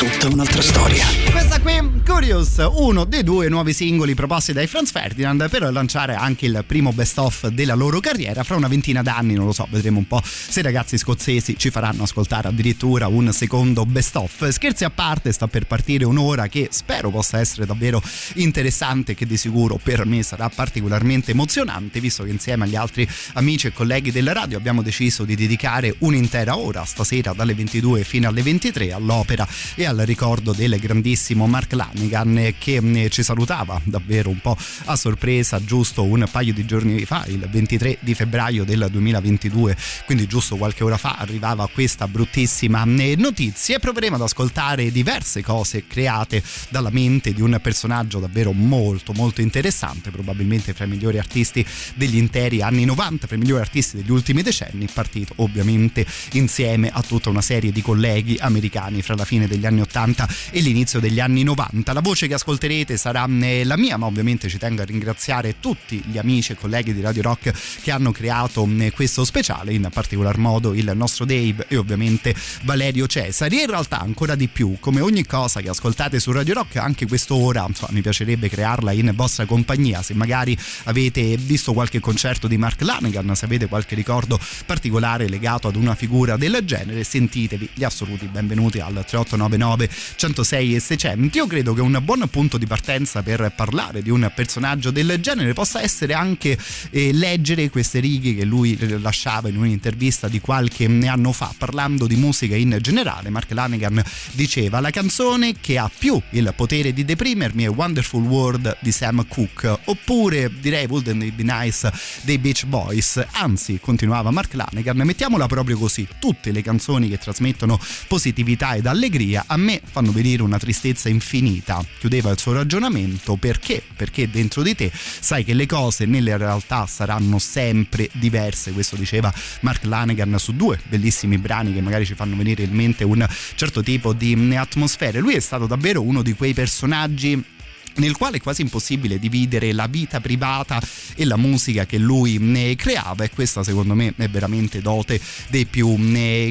tutta un'altra storia. Questa qui, Curious, uno dei due nuovi singoli proposti dai Franz Ferdinand per lanciare anche il primo best of della loro carriera. Fra una ventina d'anni, non lo so, vedremo un po' se i ragazzi scozzesi ci faranno ascoltare addirittura un secondo best of. Scherzi a parte, sta per partire un'ora che spero possa essere davvero interessante, che di sicuro per me sarà particolarmente emozionante, visto che insieme agli altri amici e colleghi della radio abbiamo deciso di dedicare un'intera ora stasera dalle 22 fino alle 23 all'opera e al ricordo del grandissimo Mark Lanigan che mm, ci salutava davvero un po' a sorpresa giusto un paio di giorni fa, il 23 di febbraio del 2022, quindi giusto qualche ora fa arrivava questa bruttissima mm, notizia e proveremo ad ascoltare diverse cose create dalla mente di un personaggio davvero molto molto interessante, probabilmente fra i migliori artisti degli interi anni 90, fra i migliori artisti degli ultimi decenni, partito ovviamente insieme a tutta una serie di colleghi americani fra la fine degli anni anni 80 e l'inizio degli anni 90. La voce che ascolterete sarà eh, la mia, ma ovviamente ci tengo a ringraziare tutti gli amici e colleghi di Radio Rock che hanno creato eh, questo speciale, in particolar modo il nostro Dave e ovviamente Valerio Cesari. E in realtà ancora di più, come ogni cosa che ascoltate su Radio Rock, anche quest'ora insomma, mi piacerebbe crearla in vostra compagnia. Se magari avete visto qualche concerto di Mark Lanigan, se avete qualche ricordo particolare legato ad una figura del genere, sentitevi gli assoluti benvenuti al 3899 9 106 e 600. Io credo che un buon punto di partenza per parlare di un personaggio del genere possa essere anche eh, leggere queste righe che lui lasciava in un'intervista di qualche anno fa parlando di musica in generale. Mark Lanigan diceva la canzone che ha più il potere di deprimermi è Wonderful World di Sam Cooke oppure direi Wouldn't It Be Nice dei Beach Boys. Anzi, continuava Mark Lanigan, mettiamola proprio così, tutte le canzoni che trasmettono positività ed allegria a me fanno venire una tristezza infinita. Chiudeva il suo ragionamento perché? Perché dentro di te sai che le cose nelle realtà saranno sempre diverse. Questo diceva Mark Lanegan su due bellissimi brani che magari ci fanno venire in mente un certo tipo di atmosfere. Lui è stato davvero uno di quei personaggi nel quale è quasi impossibile dividere la vita privata e la musica che lui ne creava e questa secondo me è veramente dote dei più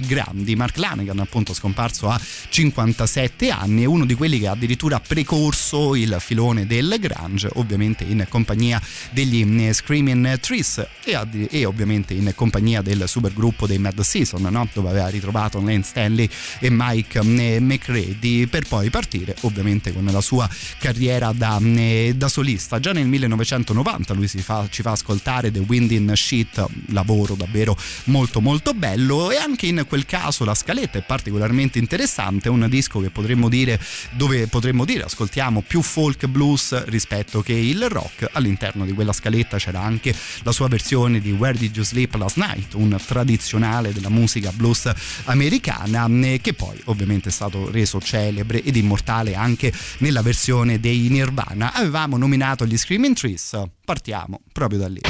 grandi. Mark Lanegan appunto scomparso a 57 anni è uno di quelli che ha addirittura precorso il filone del grunge ovviamente in compagnia degli Screaming Trees e, e ovviamente in compagnia del supergruppo dei Mad Season no? dove aveva ritrovato Lane Stanley e Mike McReady per poi partire ovviamente con la sua carriera da, eh, da, solista. Già nel 1990 lui fa, ci fa ascoltare The Wind in Sheet, lavoro davvero molto molto bello e anche in quel caso la scaletta è particolarmente interessante, un disco che potremmo dire dove potremmo dire ascoltiamo più folk blues rispetto che il rock. All'interno di quella scaletta c'era anche la sua versione di Where Did You Sleep Last Night, un tradizionale della musica blues americana eh, che poi ovviamente è stato reso celebre ed immortale anche nella versione dei Nirvana, avevamo nominato gli Screaming Trees, partiamo proprio da lì.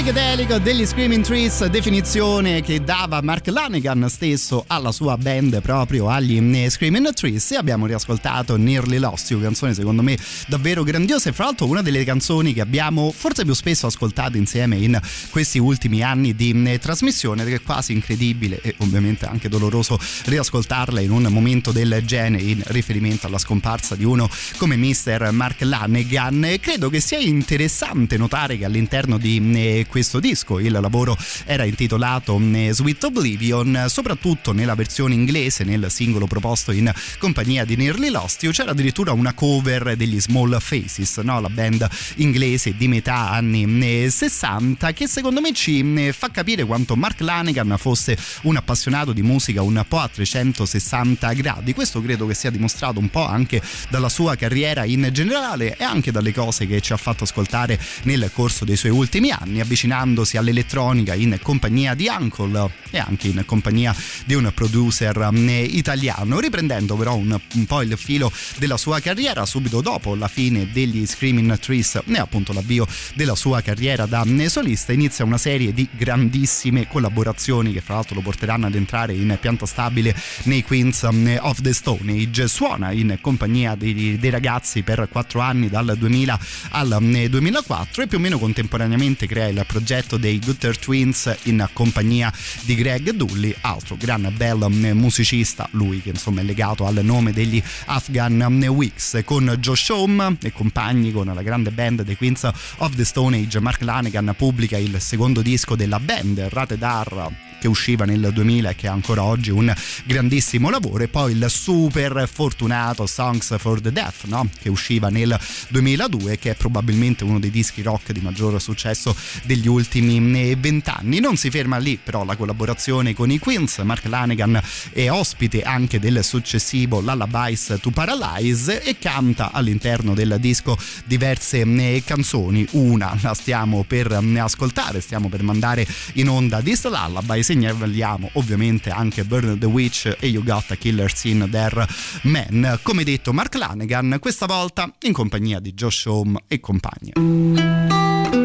Psichedelico degli Screaming Trees, definizione che dava Mark Lanegan stesso alla sua band proprio agli eh, Screaming Trees e abbiamo riascoltato Nearly Lost You, canzone secondo me davvero grandiosa e fra l'altro una delle canzoni che abbiamo forse più spesso ascoltato insieme in questi ultimi anni di eh, trasmissione che è quasi incredibile e ovviamente anche doloroso riascoltarla in un momento del genere in riferimento alla scomparsa di uno come Mr. Mark Lanegan. Credo che sia interessante notare che all'interno di eh, questo disco. Il lavoro era intitolato eh, Sweet Oblivion, soprattutto nella versione inglese, nel singolo proposto in compagnia di Nearly Lost c'era addirittura una cover degli Small Faces, no? la band inglese di metà anni 60, eh, che secondo me ci fa capire quanto Mark Lanegan fosse un appassionato di musica un po' a 360 gradi. Questo credo che sia dimostrato un po' anche dalla sua carriera in generale e anche dalle cose che ci ha fatto ascoltare nel corso dei suoi ultimi anni, avvicinandosi all'elettronica in compagnia di Uncle e anche in compagnia di un producer mm, italiano, riprendendo però un, un po' il filo della sua carriera subito dopo la fine degli Screaming Trees e appunto l'avvio della sua carriera da mm, solista, inizia una serie di grandissime collaborazioni che fra l'altro lo porteranno ad entrare in pianta stabile nei Queens mm, of the Stone Age. Suona in compagnia dei, dei ragazzi per quattro anni dal 2000 al 2004 e più o meno contemporaneamente crea il progetto dei Gutter Twins in compagnia di Greg Dully, altro gran bel musicista, lui che insomma è legato al nome degli Afghan Weeks, con Josh Home e compagni con la grande band dei Queens of the Stone Age. Mark Lanegan pubblica il secondo disco della band, Rate Dar che usciva nel 2000 e che è ancora oggi un grandissimo lavoro. E poi il super fortunato Songs for the Deaf no? che usciva nel 2002 che è probabilmente uno dei dischi rock di maggior successo degli ultimi eh, vent'anni. Non si ferma lì però la collaborazione con i Queens. Mark Lanegan è ospite anche del successivo Lullabies to Paralyze e canta all'interno del disco diverse eh, canzoni. Una la stiamo per eh, ascoltare stiamo per mandare in onda This Lullaby segnaliamo ovviamente anche Burn the Witch e You Got a Killer Scene There Man. Come detto, Mark Lanegan, questa volta in compagnia di Josh Home e compagni.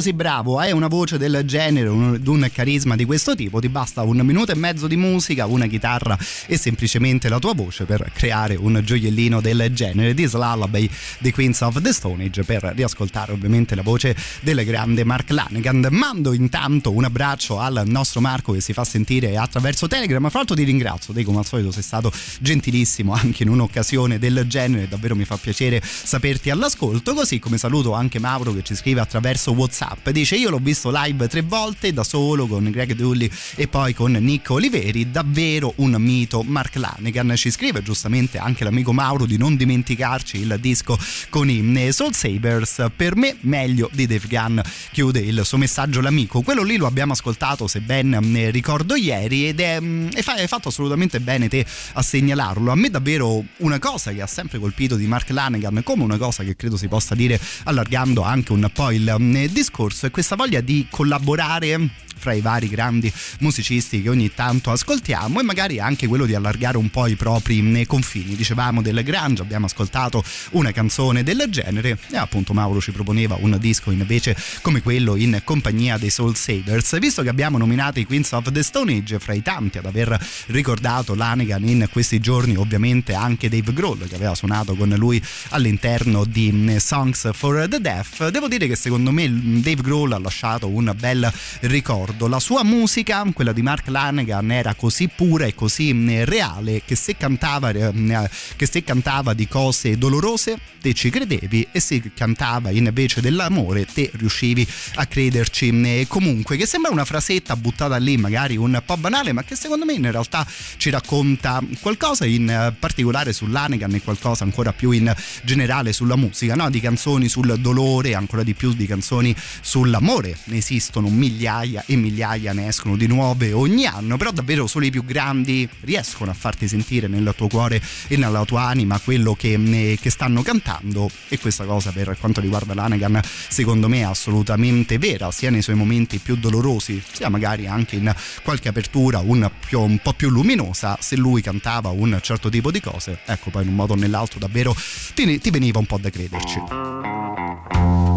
Così bravo, hai una voce del genere, un, un carisma di questo tipo, ti basta un minuto e mezzo di musica, una chitarra e semplicemente la tua voce per creare un gioiellino del genere. This Lullaby di Queens of the Stone Age per riascoltare ovviamente la voce del grande Mark Lanegan. Mando intanto un abbraccio al nostro Marco che si fa sentire attraverso Telegram. Fra l'altro ti ringrazio, te come al solito sei stato gentilissimo anche in un'occasione del genere, davvero mi fa piacere saperti all'ascolto, così come saluto anche Mauro che ci scrive attraverso WhatsApp Whatsapp. Dice: Io l'ho visto live tre volte da solo con Greg Dully e poi con Nick Oliveri. Davvero un mito. Mark Lanegan ci scrive giustamente anche l'amico Mauro di non dimenticarci il disco con i Soul Sabers. Per me, meglio di Dave Gunn. Chiude il suo messaggio l'amico. Quello lì lo abbiamo ascoltato, se ben ricordo ieri, ed è, hai fatto assolutamente bene te a segnalarlo. A me, davvero, una cosa che ha sempre colpito di Mark Lanegan, come una cosa che credo si possa dire allargando anche un po' il discorso è questa voglia di collaborare fra i vari grandi musicisti che ogni tanto ascoltiamo e magari anche quello di allargare un po' i propri confini. Dicevamo del Grange, abbiamo ascoltato una canzone del genere e appunto Mauro ci proponeva un disco invece come quello in compagnia dei Soul Savers. Visto che abbiamo nominato i Queens of the Stone Age fra i tanti ad aver ricordato Lanegan in questi giorni, ovviamente anche Dave Grohl che aveva suonato con lui all'interno di Songs for the Deaf, devo dire che secondo me Dave Grohl ha lasciato un bel ricordo la sua musica, quella di Mark Lanegan, era così pura e così mm, reale che se cantava, mm, che se cantava di cose dolorose te ci credevi e se cantava invece dell'amore te riuscivi a crederci mm, comunque, che sembra una frasetta buttata lì magari un po' banale ma che secondo me in realtà ci racconta qualcosa in eh, particolare sull'Anegan e qualcosa ancora più in generale sulla musica, no? di canzoni sul dolore, ancora di più di canzoni sull'amore, ne esistono migliaia e migliaia ne escono di nuove ogni anno, però davvero solo i più grandi riescono a farti sentire nel tuo cuore e nella tua anima quello che, eh, che stanno cantando. E questa cosa per quanto riguarda l'Anegan secondo me è assolutamente vera, sia nei suoi momenti più dolorosi, sia magari anche in qualche apertura un, più, un po' più luminosa, se lui cantava un certo tipo di cose, ecco poi in un modo o nell'altro davvero ti, ti veniva un po' da crederci.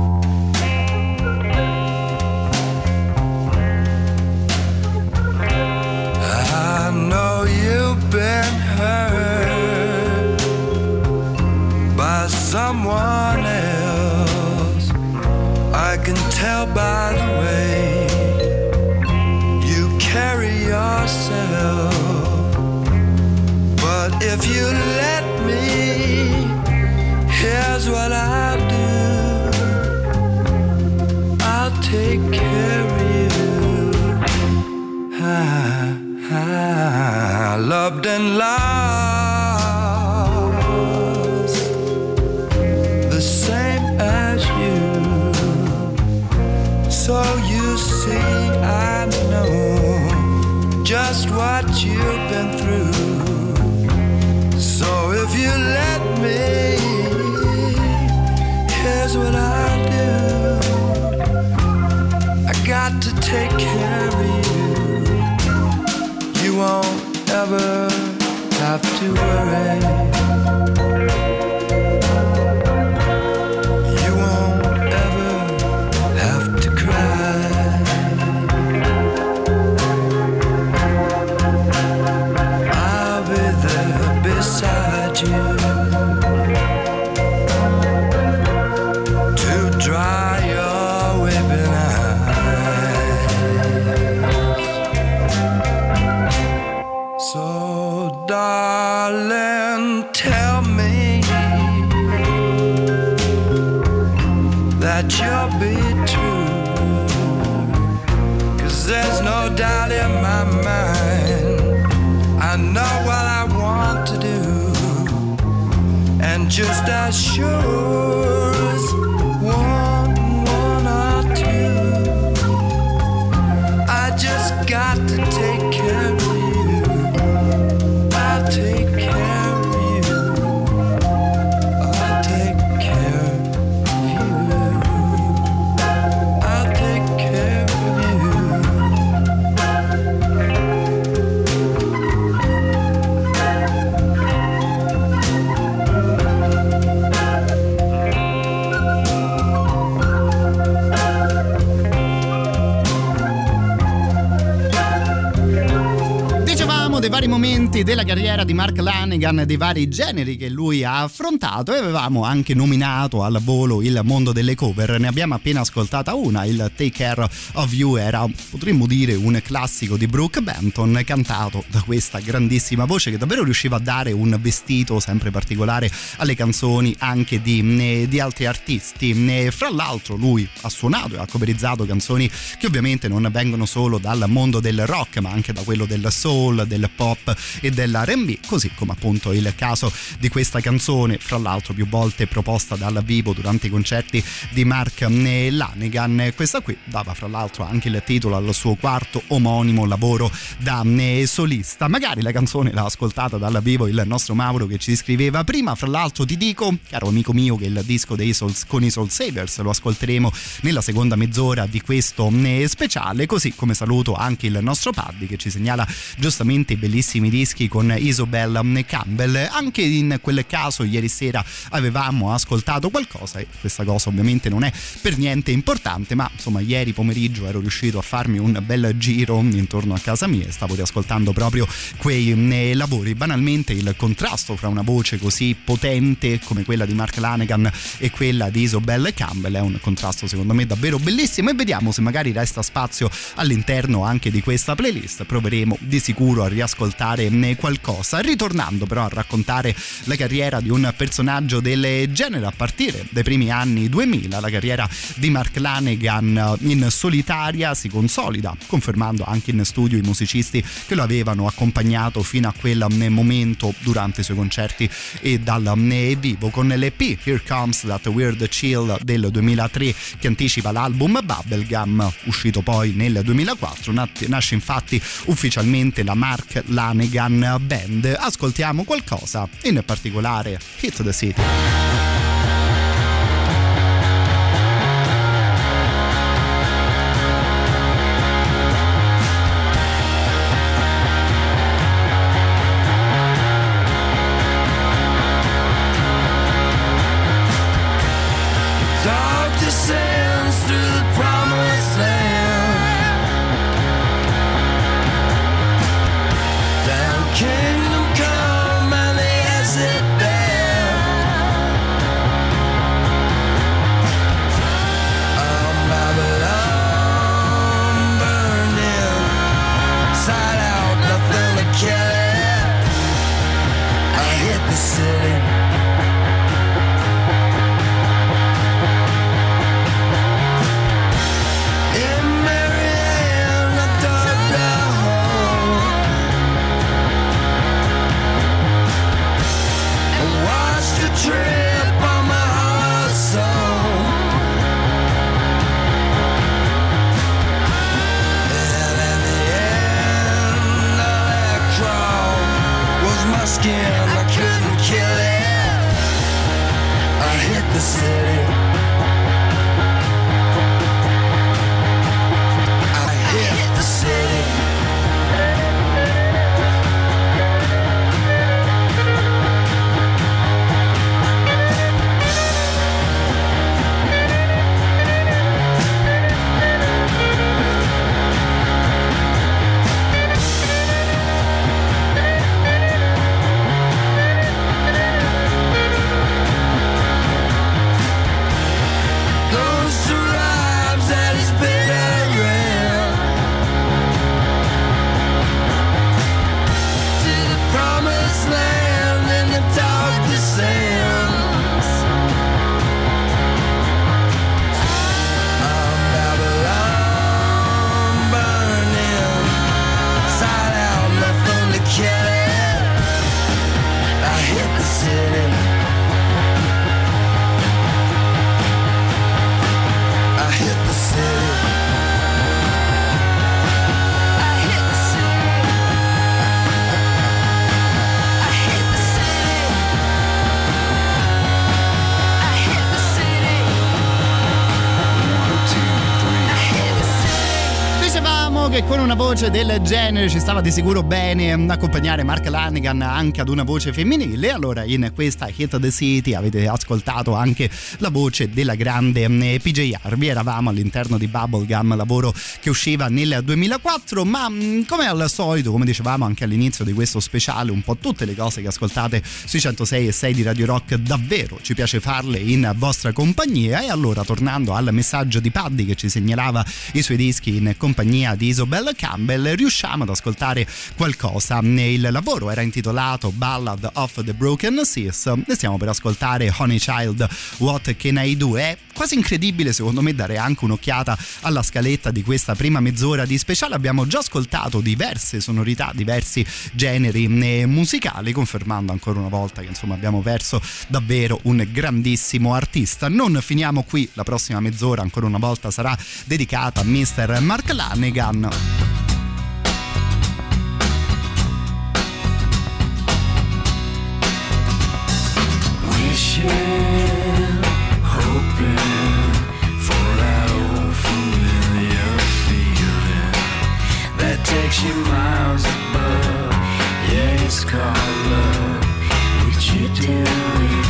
Know you've been hurt by someone else. I can tell by the way you carry yourself. But if you let me, here's what I'll do I'll take care of you. Ah. I loved and lost the same as you. So you see, I know just what you've been through. So if you let me, here's what I'll do. I got to take care won't have to worry. Dei vari momenti della carriera di Mark Lanegan, dei vari generi che lui ha affrontato e avevamo anche nominato al volo il mondo delle cover. Ne abbiamo appena ascoltata una, il Take Care of You era, potremmo dire, un classico di Brooke Benton cantato da questa grandissima voce che davvero riusciva a dare un vestito sempre particolare alle canzoni anche di, di altri artisti. Fra l'altro lui ha suonato e ha coverizzato canzoni che ovviamente non vengono solo dal mondo del rock ma anche da quello del soul, del pop e dell'R&B, così come appunto il caso di questa canzone, fra l'altro più volte proposta dal vivo durante i concerti di Mark Lanegan. Questa qui dava fra l'altro anche il titolo al suo quarto omonimo lavoro da solista. Magari la canzone l'ha ascoltata dal vivo il nostro Mauro che ci scriveva prima, fra l'altro ti dico, caro amico mio, che il disco dei Soul, con i Soul Savers lo ascolteremo nella seconda mezz'ora di questo speciale, così come saluto anche il nostro Paddy che ci segnala giustamente bellissimi dischi con Isobel Campbell. Anche in quel caso ieri sera avevamo ascoltato qualcosa e questa cosa ovviamente non è per niente importante, ma insomma ieri pomeriggio ero riuscito a farmi un bel giro intorno a casa mia e stavo riascoltando proprio quei lavori. Banalmente il contrasto fra una voce così potente come quella di Mark Lanegan e quella di Isobel Campbell è un contrasto secondo me davvero bellissimo e vediamo se magari resta spazio all'interno anche di questa playlist. Proveremo di sicuro a riascoltare qualcosa, ritornando però a raccontare la carriera di un personaggio del genere a partire dai primi anni 2000. La carriera di Mark Lanegan in solitaria si consolida, confermando anche in studio i musicisti che lo avevano accompagnato fino a quel momento durante i suoi concerti e dal vivo con l'EP Here Comes That Weird Chill del 2003 che anticipa l'album Bubblegum uscito poi nel 2004 nasce infatti ufficialmente la Mark Lanegan Band. Ascoltiamo qualcosa in particolare Hit the City skin. I couldn't kill it. I hit the city. Voce del genere ci stava di sicuro bene accompagnare Mark Lanigan anche ad una voce femminile. Allora, in questa Hit the City avete ascoltato anche la voce della grande mm, PJ Harvey. Eravamo all'interno di Bubblegum, lavoro che usciva nel 2004. Ma mm, come al solito, come dicevamo anche all'inizio di questo speciale, un po' tutte le cose che ascoltate sui 106 e 6 di Radio Rock, davvero ci piace farle in vostra compagnia. E allora, tornando al messaggio di Paddy che ci segnalava i suoi dischi in compagnia di Iso Isobel Campbell riusciamo ad ascoltare qualcosa. Il lavoro era intitolato Ballad of the Broken Seas e stiamo per ascoltare Honey Child What Can I Do? È quasi incredibile secondo me dare anche un'occhiata alla scaletta di questa prima mezz'ora di speciale. Abbiamo già ascoltato diverse sonorità, diversi generi eh, musicali, confermando ancora una volta che insomma abbiamo perso davvero un grandissimo artista. Non finiamo qui, la prossima mezz'ora ancora una volta sarà dedicata a Mr. Mark Lanegan. hoping for that old familiar feeling that takes you miles above. Yeah, it's called love. Would you tell?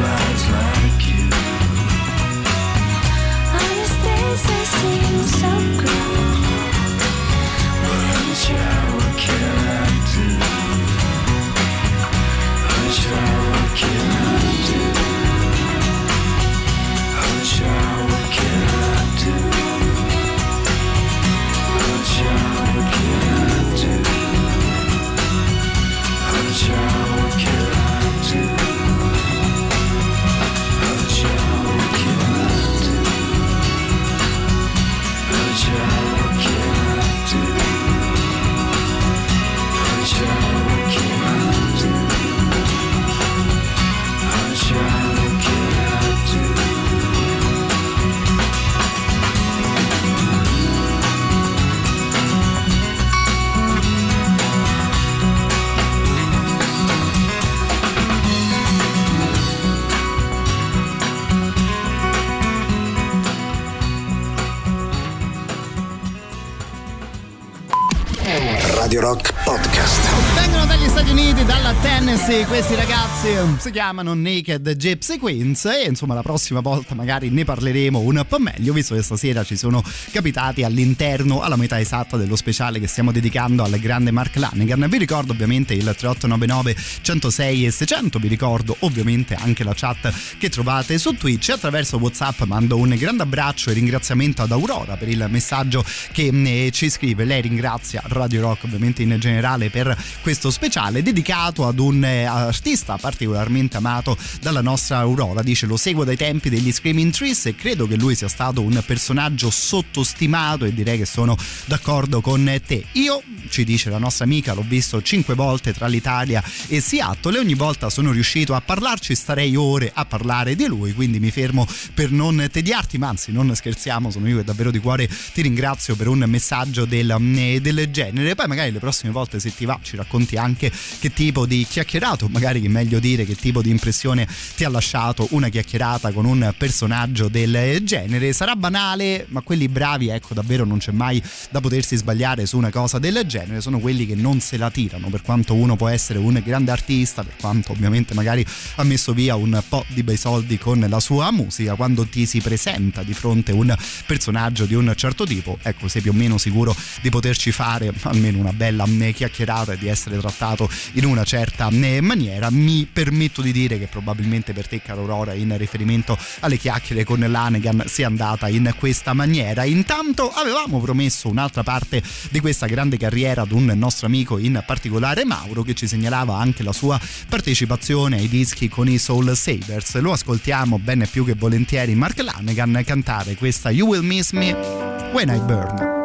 fly Radio Rock Podcast. Vengono dagli Stati Uniti, dalla Tennessee, questi ragazzi si chiamano Naked Gypsy Queens e insomma la prossima volta magari ne parleremo un po' meglio, visto che stasera ci sono capitati all'interno, alla metà esatta dello speciale che stiamo dedicando al grande Mark Lanegan. Vi ricordo ovviamente il 3899 106 e 600, vi ricordo ovviamente anche la chat che trovate su Twitch. Attraverso Whatsapp mando un grande abbraccio e ringraziamento ad Aurora per il messaggio che eh, ci scrive, lei ringrazia Radio Rock ovviamente ovviamente in generale per questo speciale dedicato ad un eh, artista particolarmente amato dalla nostra Aurora. Dice lo seguo dai tempi degli Screaming Trees e credo che lui sia stato un personaggio sottostimato e direi che sono d'accordo con te. Io, ci dice la nostra amica, l'ho visto cinque volte tra l'Italia e Seattle e ogni volta sono riuscito a parlarci, starei ore a parlare di lui, quindi mi fermo per non tediarti, ma anzi non scherziamo, sono io che davvero di cuore ti ringrazio per un messaggio del, del genere. Poi magari le prossime volte se ti va ci racconti anche che tipo di chiacchierato, magari che meglio dire che tipo di impressione ti ha lasciato una chiacchierata con un personaggio del genere. Sarà banale, ma quelli bravi, ecco, davvero non c'è mai da potersi sbagliare su una cosa del genere, sono quelli che non se la tirano, per quanto uno può essere un grande artista, per quanto ovviamente magari ha messo via un po' di bei soldi con la sua musica, quando ti si presenta di fronte un personaggio di un certo tipo, ecco, sei più o meno sicuro di poterci fare almeno una bella chiacchierata e di essere trattato in una certa maniera. Mi permetto di dire che probabilmente per te, caro Aurora, in riferimento alle chiacchiere con Lanegan sia andata in questa maniera. Intanto avevamo promesso un'altra parte di questa grande carriera ad un nostro amico, in particolare Mauro, che ci segnalava anche la sua partecipazione ai dischi con i Soul Savers. Lo ascoltiamo bene più che volentieri Mark Lanegan cantare questa You Will Miss Me When I Burn.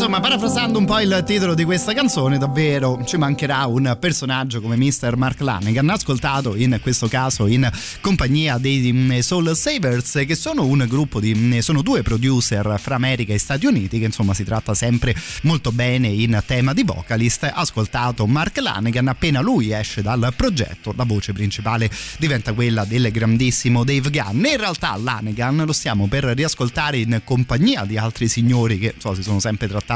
Insomma, parafrasando un po' il titolo di questa canzone, davvero ci mancherà un personaggio come Mr. Mark Lanegan, ascoltato in questo caso in compagnia dei mm, Soul Savers, che sono un gruppo di mm, sono due producer fra America e Stati Uniti, che insomma si tratta sempre molto bene in tema di vocalist. Ascoltato Mark Lanegan, appena lui esce dal progetto, la voce principale diventa quella del grandissimo Dave Gunn. In realtà Lanegan lo stiamo per riascoltare in compagnia di altri signori che so, si sono sempre trattati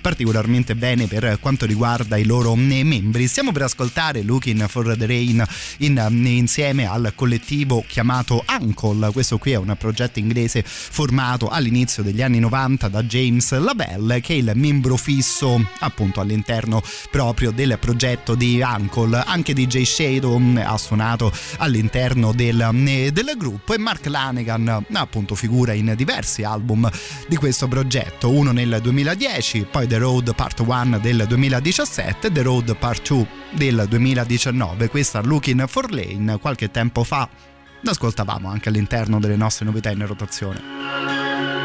particolarmente bene per quanto riguarda i loro eh, membri. Stiamo per ascoltare Looking for the Rain in, eh, insieme al collettivo chiamato Uncle. Questo qui è un progetto inglese formato all'inizio degli anni 90 da James Labelle, che è il membro fisso appunto all'interno proprio del progetto di Uncle. Anche DJ Shadow mm, ha suonato all'interno del, eh, del gruppo e Mark Lanegan appunto figura in diversi album di questo progetto, uno nel 2010, poi The Road Part 1 del 2017, The Road Part 2 del 2019, questa Looking for Lane qualche tempo fa l'ascoltavamo anche all'interno delle nostre novità in rotazione.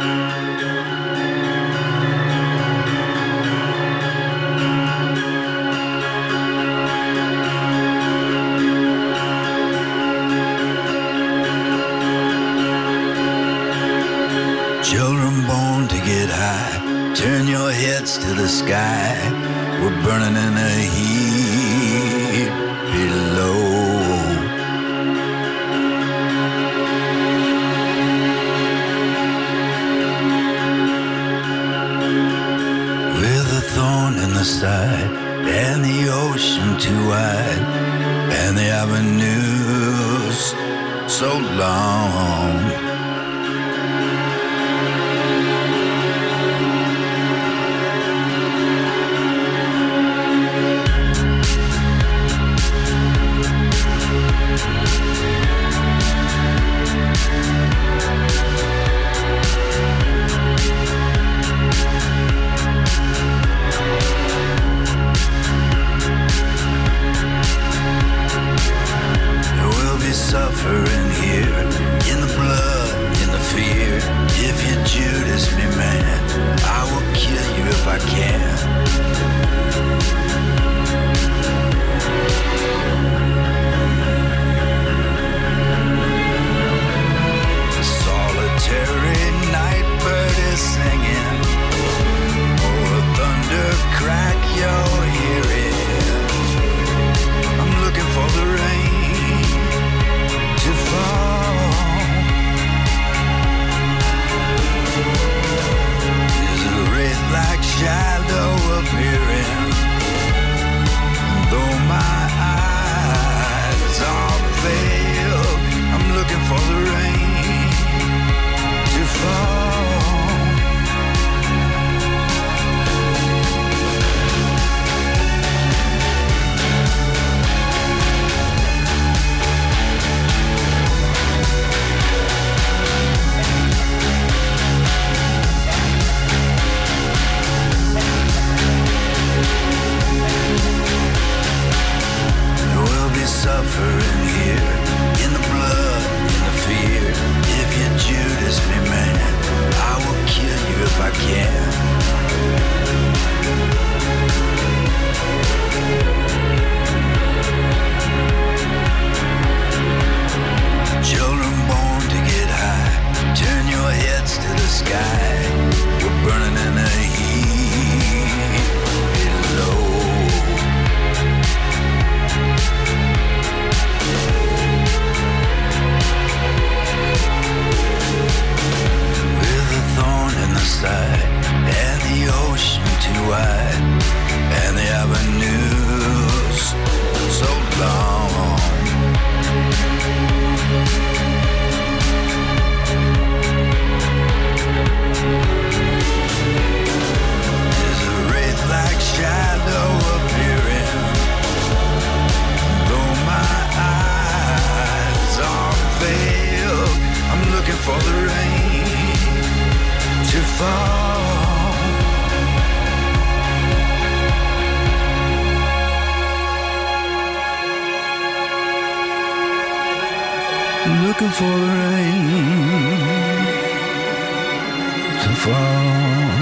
Heads to the sky. We're burning in the heat Looking for the rain to fall.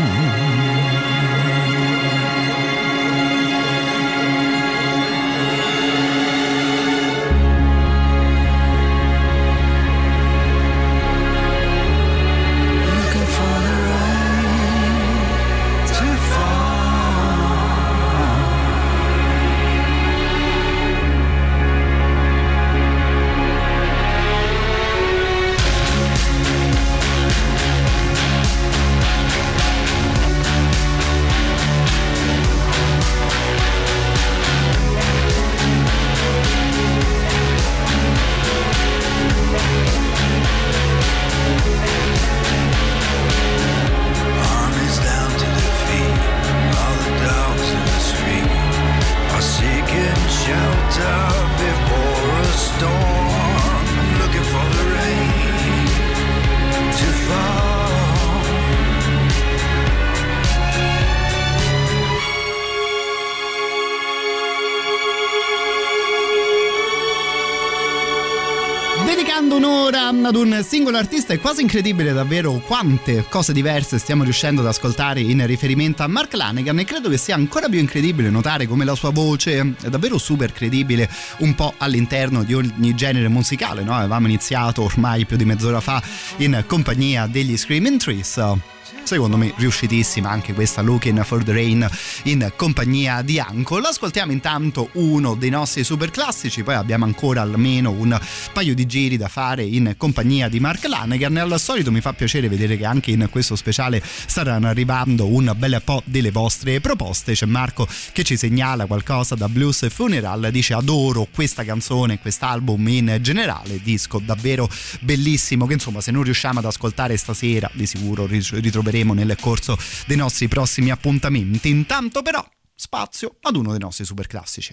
Singolo artista è quasi incredibile davvero quante cose diverse stiamo riuscendo ad ascoltare in riferimento a Mark Lanegan e credo che sia ancora più incredibile notare come la sua voce è davvero super credibile un po' all'interno di ogni genere musicale, no? Avevamo iniziato ormai più di mezz'ora fa in compagnia degli Screaming Trees secondo me riuscitissima anche questa Looking for the Rain in compagnia di Uncle. Ascoltiamo intanto uno dei nostri super classici, poi abbiamo ancora almeno un paio di giri da fare in compagnia di Mark Lanegan al solito mi fa piacere vedere che anche in questo speciale staranno arrivando un bel po' delle vostre proposte. C'è Marco che ci segnala qualcosa da Blues Funeral, dice adoro questa canzone, quest'album in generale, disco davvero bellissimo che insomma se non riusciamo ad ascoltare stasera di sicuro ritroveremo nel corso dei nostri prossimi appuntamenti. Intanto però spazio ad uno dei nostri super classici.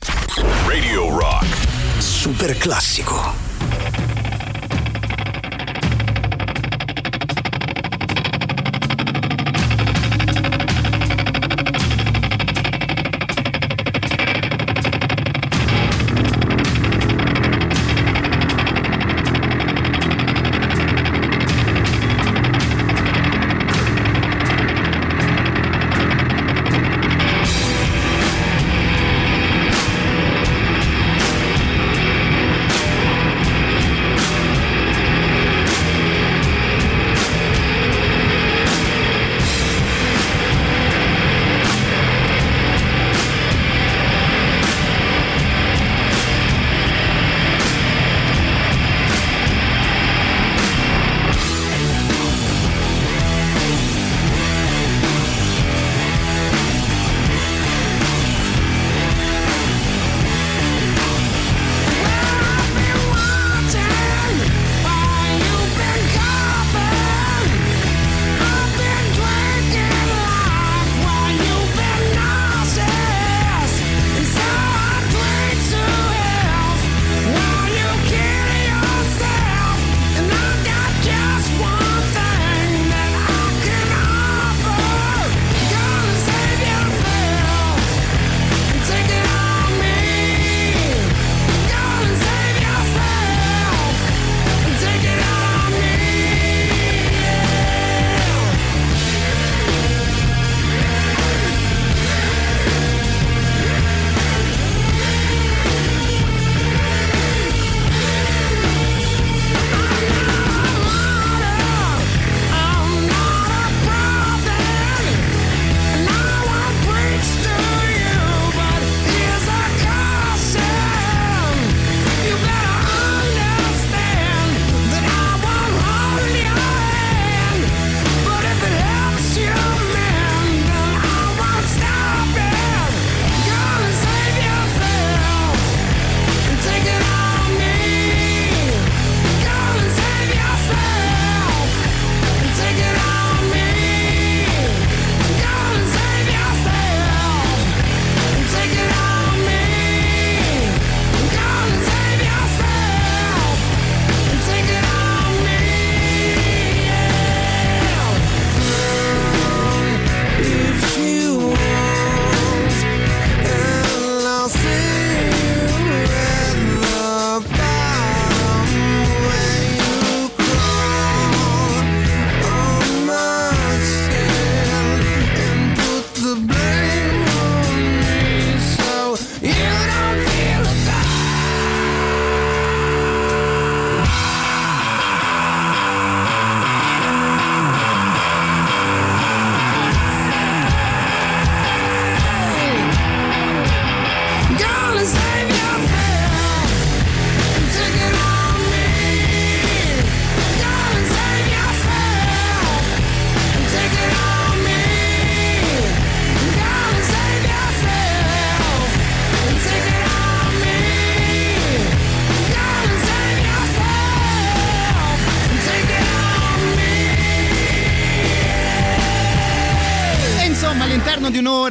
Radio Rock. Super classico.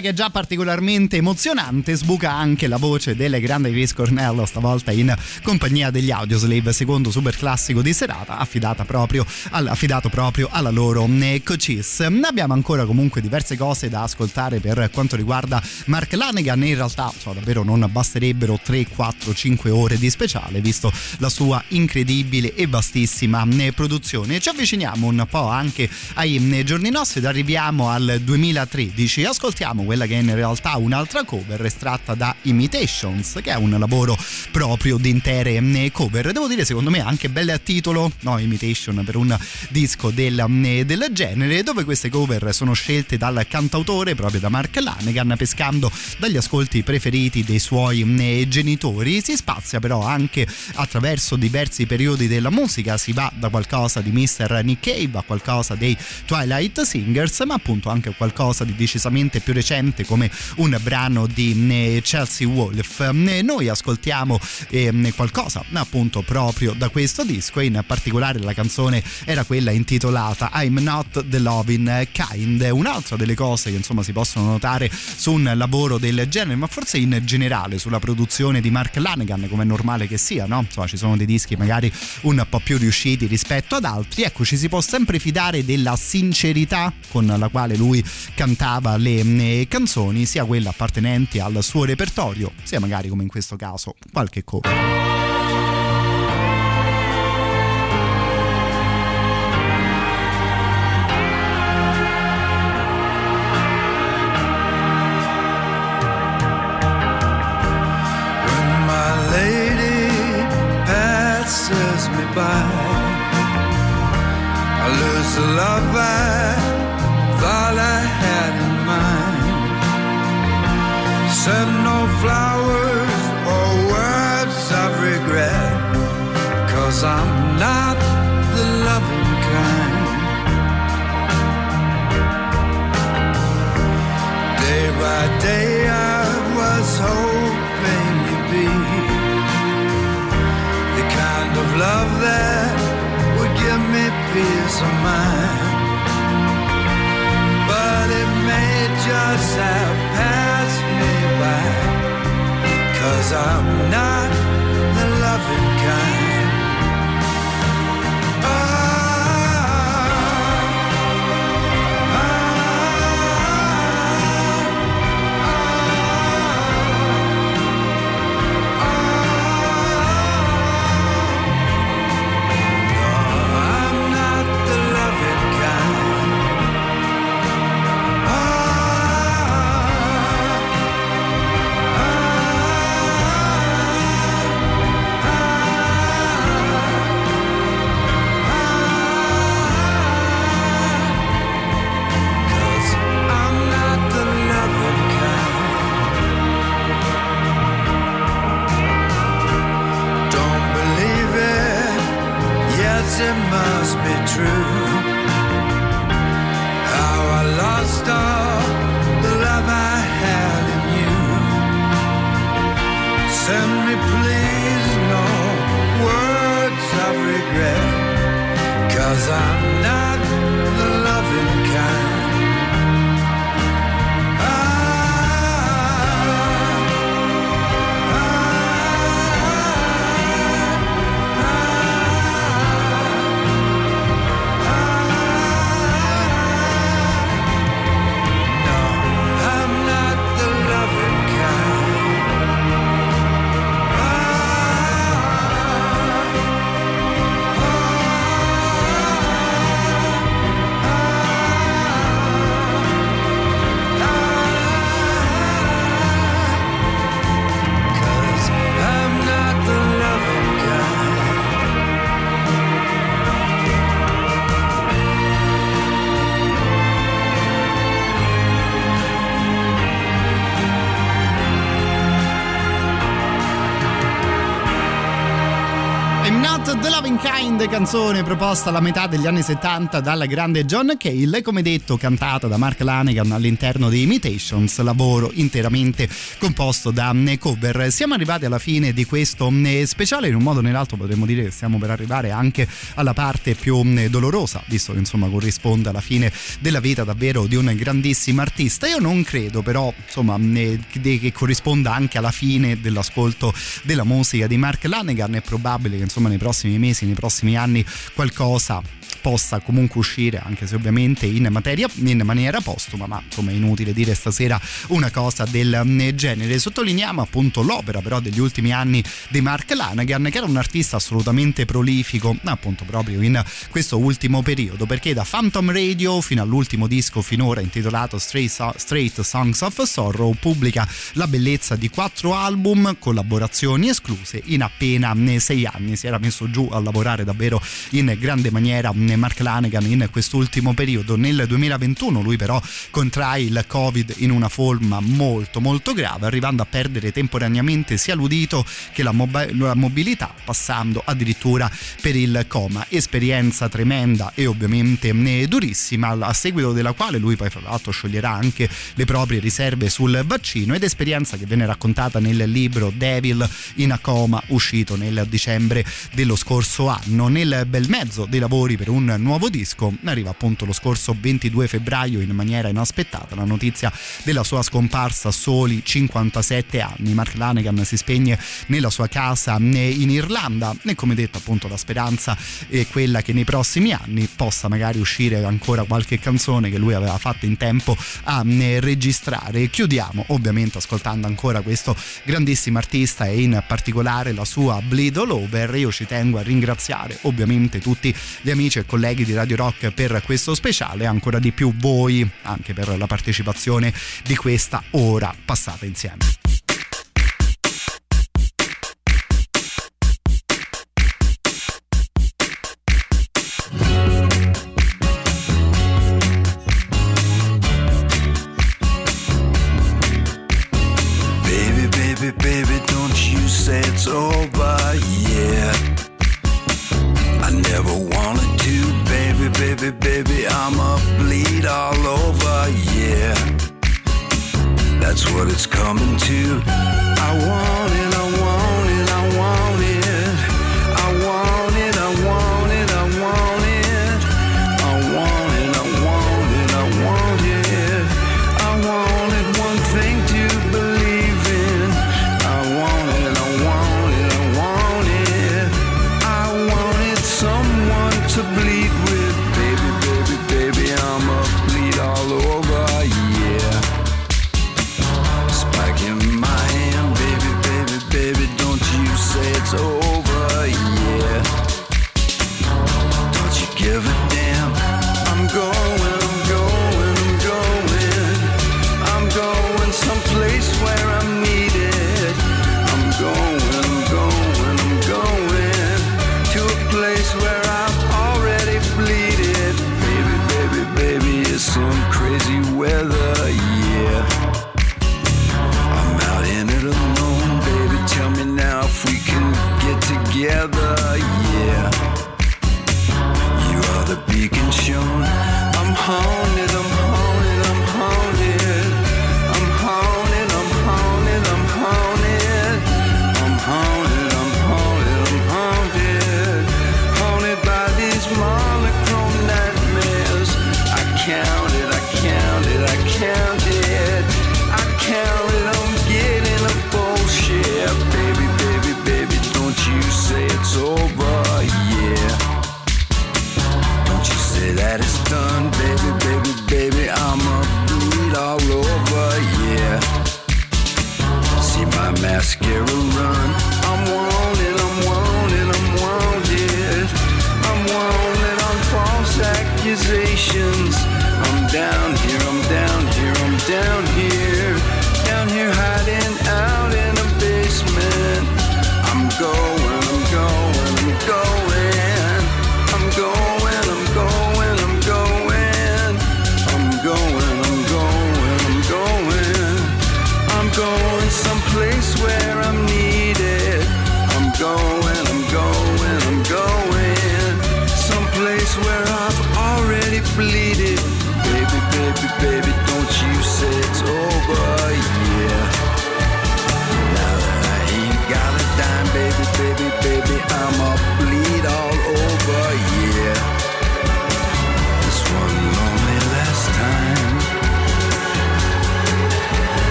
Che è già particolarmente emozionante sbuca anche la voce del grande Chris Cornello, stavolta in compagnia degli Audioslave, secondo super classico di serata, affidata proprio al, affidato proprio alla loro cocis. Abbiamo ancora comunque diverse cose da ascoltare per quanto riguarda Mark Lanegan, in realtà so, davvero non basterebbero 3, 4, 5 ore di speciale, visto la sua incredibile e vastissima eh, produzione. Ci avviciniamo un po' anche ai eh, giorni nostri ed arriviamo al 2013 amici, ascoltiamo quella che è in realtà un'altra cover estratta da Imitations, che è un lavoro proprio di intere eh, cover. Devo dire, secondo me, anche bel titolo, no? Imitation per un disco del, eh, del genere, dove queste cover sono scelte dal cantautore, proprio da Mark Lanegan, pescando dagli ascolti preferiti dei suoi eh, genitori. Si spazia però anche attraverso diversi periodi della musica, si va da qualcosa di Mr. Nick Cave a qualcosa dei Twilight Singers, ma appunto anche qualcosa di decisamente più recente come un brano di eh, Chelsea Wolf. Eh, noi ascoltiamo eh, qualcosa appunto proprio da questo disco in particolare la canzone era quella intitolata I'm Not the Loving Kind, un'altra delle cose che insomma si possono notare su un lavoro del genere, ma forse in generale sulla produzione di Mark Lanegan, come è normale che sia, no? Insomma, ci sono dei dischi magari un po' più riusciti rispetto ad altri. Ecco, ci si può sempre fidare della sincerità con la quale lui cantava le eh, canzoni, sia quelle appartenenti al suo repertorio, sia magari come in questo caso qualche cover. Me by, I lose the love I thought I had. Send no flowers or words of regret, cause I'm not the loving kind. Day by day I was hoping you'd be the kind of love that would give me peace of mind. But it may just have passed me cause I'm not the loving kind. Must be true. How I lost all the love I had in you. Send me, please, no words of regret. Cause I'm not the loving kind. Canzone proposta alla metà degli anni 70 dal grande John Cale, come detto cantata da Mark Lanegan all'interno di Imitations, lavoro interamente composto da cover. Siamo arrivati alla fine di questo speciale, in un modo o nell'altro potremmo dire che stiamo per arrivare anche alla parte più dolorosa, visto che insomma corrisponde alla fine della vita davvero di un grandissimo artista. Io non credo però insomma che corrisponda anche alla fine dell'ascolto della musica di Mark Lanegan, è probabile che insomma nei prossimi mesi, nei prossimi anni qualcosa possa comunque uscire anche se ovviamente in, materia, in maniera postuma ma insomma è inutile dire stasera una cosa del genere. Sottolineiamo appunto l'opera però degli ultimi anni di Mark Lanagan che era un artista assolutamente prolifico appunto proprio in questo ultimo periodo perché da Phantom Radio fino all'ultimo disco finora intitolato Straight, Straight Songs of Sorrow pubblica la bellezza di quattro album collaborazioni escluse in appena sei anni. Si era messo giù a lavorare davvero in grande maniera Mark Lanegan in quest'ultimo periodo. Nel 2021 lui però contrae il Covid in una forma molto molto grave, arrivando a perdere temporaneamente sia l'udito che la, mob- la mobilità, passando addirittura per il coma. Esperienza tremenda e ovviamente durissima, a seguito della quale lui poi fra l'altro scioglierà anche le proprie riserve sul vaccino ed esperienza che viene raccontata nel libro Devil in a coma uscito nel dicembre dello scorso anno. Nel bel mezzo dei lavori per un nuovo disco. Arriva appunto lo scorso 22 febbraio in maniera inaspettata la notizia della sua scomparsa a soli 57 anni. Mark Lanegan si spegne nella sua casa in Irlanda e come detto appunto la speranza è quella che nei prossimi anni possa magari uscire ancora qualche canzone che lui aveva fatto in tempo a registrare. Chiudiamo ovviamente ascoltando ancora questo grandissimo artista e in particolare la sua Bleed All Over. Io ci tengo a ringraziare ovviamente tutti gli amici e colleghi di Radio Rock per questo speciale ancora di più voi anche per la partecipazione di questa ora passata insieme. It's over, yeah. I never wanted to, baby, baby, I'ma bleed all over, yeah. That's what it's coming to. I want it,